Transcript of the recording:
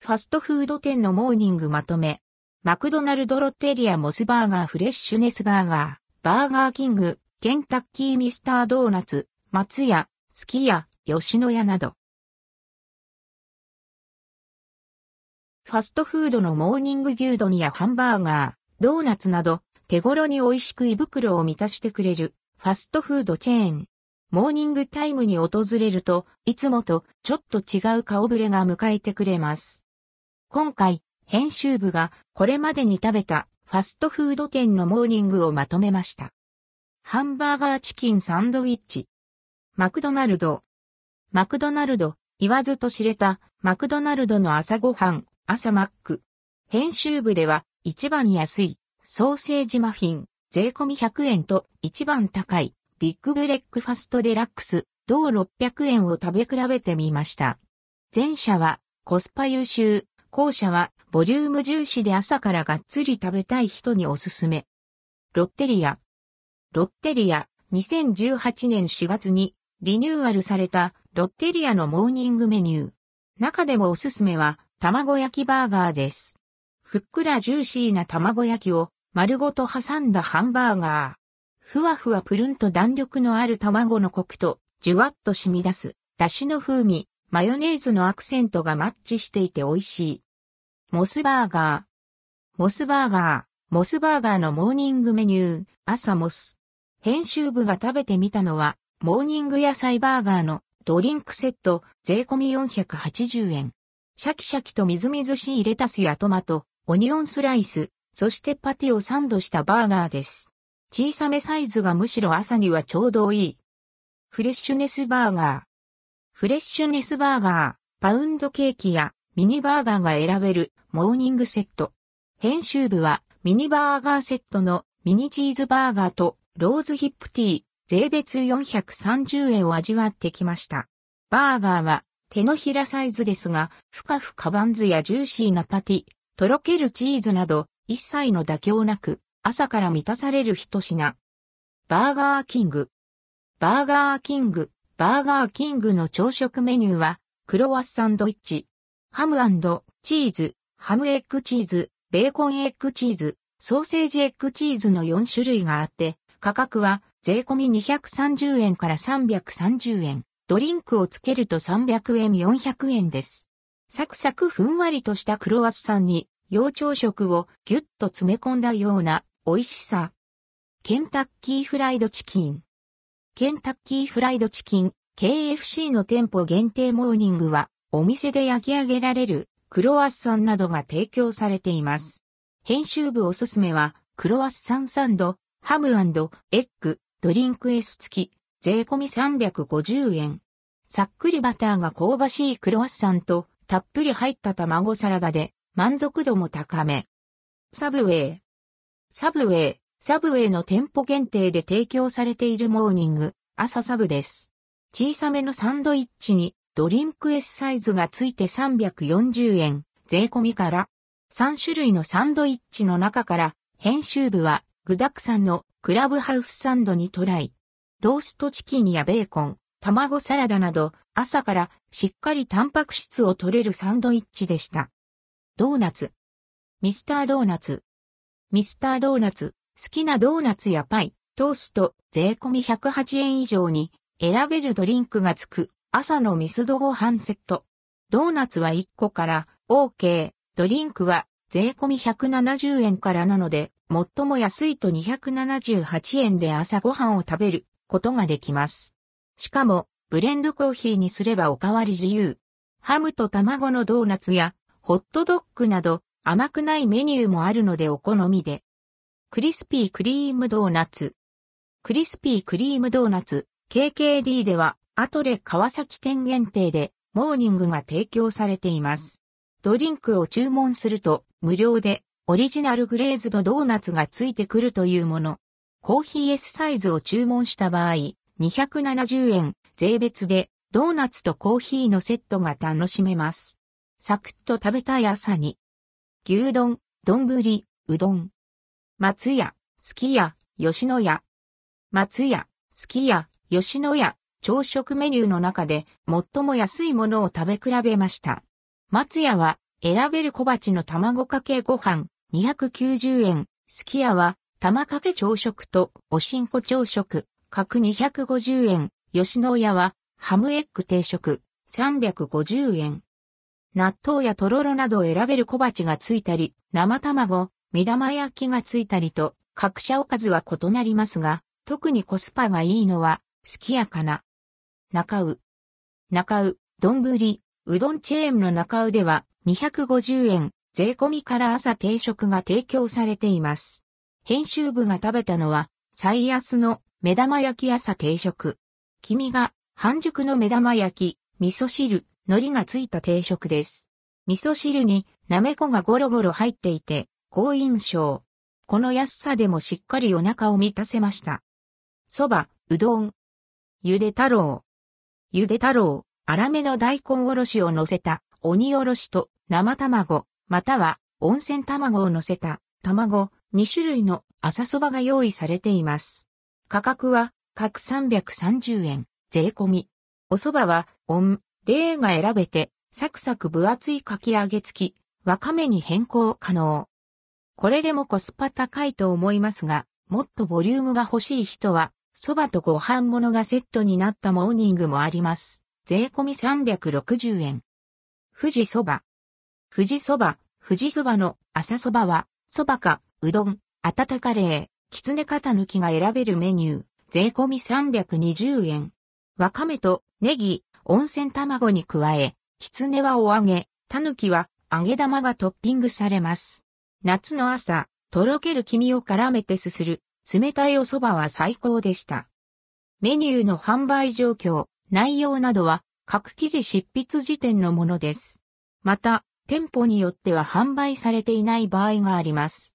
ファストフード店のモーニングまとめ。マクドナルドロッテリアモスバーガーフレッシュネスバーガー、バーガーキング、ケンタッキーミスタードーナツ、松屋、すき家、吉野家など。ファストフードのモーニング牛丼やハンバーガー、ドーナツなど、手頃に美味しく胃袋を満たしてくれる、ファストフードチェーン。モーニングタイムに訪れると、いつもとちょっと違う顔ぶれが迎えてくれます。今回、編集部がこれまでに食べたファストフード店のモーニングをまとめました。ハンバーガーチキンサンドウィッチ。マクドナルド。マクドナルド、言わずと知れたマクドナルドの朝ごはん、朝マック。編集部では一番安いソーセージマフィン、税込み100円と一番高いビッグブレックファストデラックス、同600円を食べ比べてみました。前者はコスパ優秀、後者はボリューム重視で朝からがっつり食べたい人におすすめ。ロッテリア。ロッテリア、2018年4月にリニューアルされたロッテリアのモーニングメニュー。中でもおすすめは卵焼きバーガーです。ふっくらジューシーな卵焼きを丸ごと挟んだハンバーガー。ふわふわプルンと弾力のある卵のコクと、じゅわっと染み出す、だしの風味、マヨネーズのアクセントがマッチしていて美味しい。モスバーガー。モスバーガー。モスバーガーのモーニングメニュー、朝モス。編集部が食べてみたのは、モーニング野菜バーガーのドリンクセット、税込み480円。シャキシャキとみずみずしいレタスやトマト、オニオンスライス、そしてパティをサンドしたバーガーです。小さめサイズがむしろ朝にはちょうどいい。フレッシュネスバーガー。フレッシュネスバーガー、パウンドケーキやミニバーガーが選べるモーニングセット。編集部はミニバーガーセットのミニチーズバーガーとローズヒップティー、税別430円を味わってきました。バーガーは手のひらサイズですが、ふかふかバンズやジューシーなパティ、とろけるチーズなど、一切の妥協なく、朝から満たされる一品。バーガーキング。バーガーキング。バーガーキングの朝食メニューは、クロワッサンドイッチ、ハムチーズ、ハムエッグチーズ、ベーコンエッグチーズ、ソーセージエッグチーズの4種類があって、価格は税込み230円から330円。ドリンクをつけると300円400円です。サクサクふんわりとしたクロワッサンに、洋朝食をギュッと詰め込んだような美味しさ。ケンタッキーフライドチキン。ケンタッキーフライドチキン、KFC の店舗限定モーニングは、お店で焼き上げられるクロワッサンなどが提供されています。編集部おすすめは、クロワッサンサンド、ハムエッグ、ドリンク S 付き、税込み350円。さっくりバターが香ばしいクロワッサンとたっぷり入った卵サラダで満足度も高め。サブウェイ。サブウェイ。サブウェイの店舗限定で提供されているモーニング、朝サブです。小さめのサンドイッチにドリンク S サイズがついて340円、税込みから3種類のサンドイッチの中から編集部は具沢山のクラブハウスサンドにトライ。ローストチキンやベーコン、卵サラダなど朝からしっかりタンパク質を取れるサンドイッチでした。ドーナツ。ミスタードーナツ。ミスタードーナツ。好きなドーナツやパイ、トースト、税込み108円以上に選べるドリンクがつく朝のミスドご飯セット。ドーナツは1個から OK。ドリンクは税込み170円からなので、最も安いと278円で朝ごはんを食べることができます。しかも、ブレンドコーヒーにすればおかわり自由。ハムと卵のドーナツやホットドッグなど甘くないメニューもあるのでお好みで。クリスピークリームドーナツ。クリスピークリームドーナツ KKD ではアトレ川崎店限定でモーニングが提供されています。ドリンクを注文すると無料でオリジナルグレーズドドーナツがついてくるというもの。コーヒー S サイズを注文した場合、270円、税別で、ドーナツとコーヒーのセットが楽しめます。サクッと食べたい朝に。牛丼、丼、うどん。松屋、すき家、吉野家。松屋、すき家、吉野家。朝食メニューの中で最も安いものを食べ比べました。松屋は選べる小鉢の卵かけご飯290円。すき家は玉かけ朝食とおしんこ朝食、角250円。吉野家はハムエッグ定食350円。納豆やとろろなどを選べる小鉢がついたり、生卵、目玉焼きがついたりと、各社おかずは異なりますが、特にコスパがいいのは、すき家かな。中う。中う、丼、うどんチェーンの中うでは、250円、税込みから朝定食が提供されています。編集部が食べたのは、最安の目玉焼き朝定食。君が半熟の目玉焼き、味噌汁、海苔がついた定食です。味噌汁になめこがゴロゴロ入っていて、好印象。この安さでもしっかりお腹を満たせました。蕎麦、うどん。ゆで太郎。ゆで太郎、粗めの大根おろしを乗せた鬼おろしと生卵、または温泉卵を乗せた卵、2種類の朝蕎麦が用意されています。価格は各330円、税込み。お蕎麦は、温、例が選べて、サクサク分厚いかき揚げ付き、わかめに変更可能。これでもコスパ高いと思いますが、もっとボリュームが欲しい人は、蕎麦とご飯物がセットになったモーニングもあります。税込み360円。富士蕎麦。富士蕎麦、富士蕎麦の朝蕎麦は、蕎麦か、うどん、温かれー、きつね型抜きが選べるメニュー、税込み320円。わかめとネギ、温泉卵に加え、きつねはお揚げ、たぬきは揚げ玉がトッピングされます。夏の朝、とろける黄身を絡めてすする、冷たいお蕎麦は最高でした。メニューの販売状況、内容などは、各記事執筆時点のものです。また、店舗によっては販売されていない場合があります。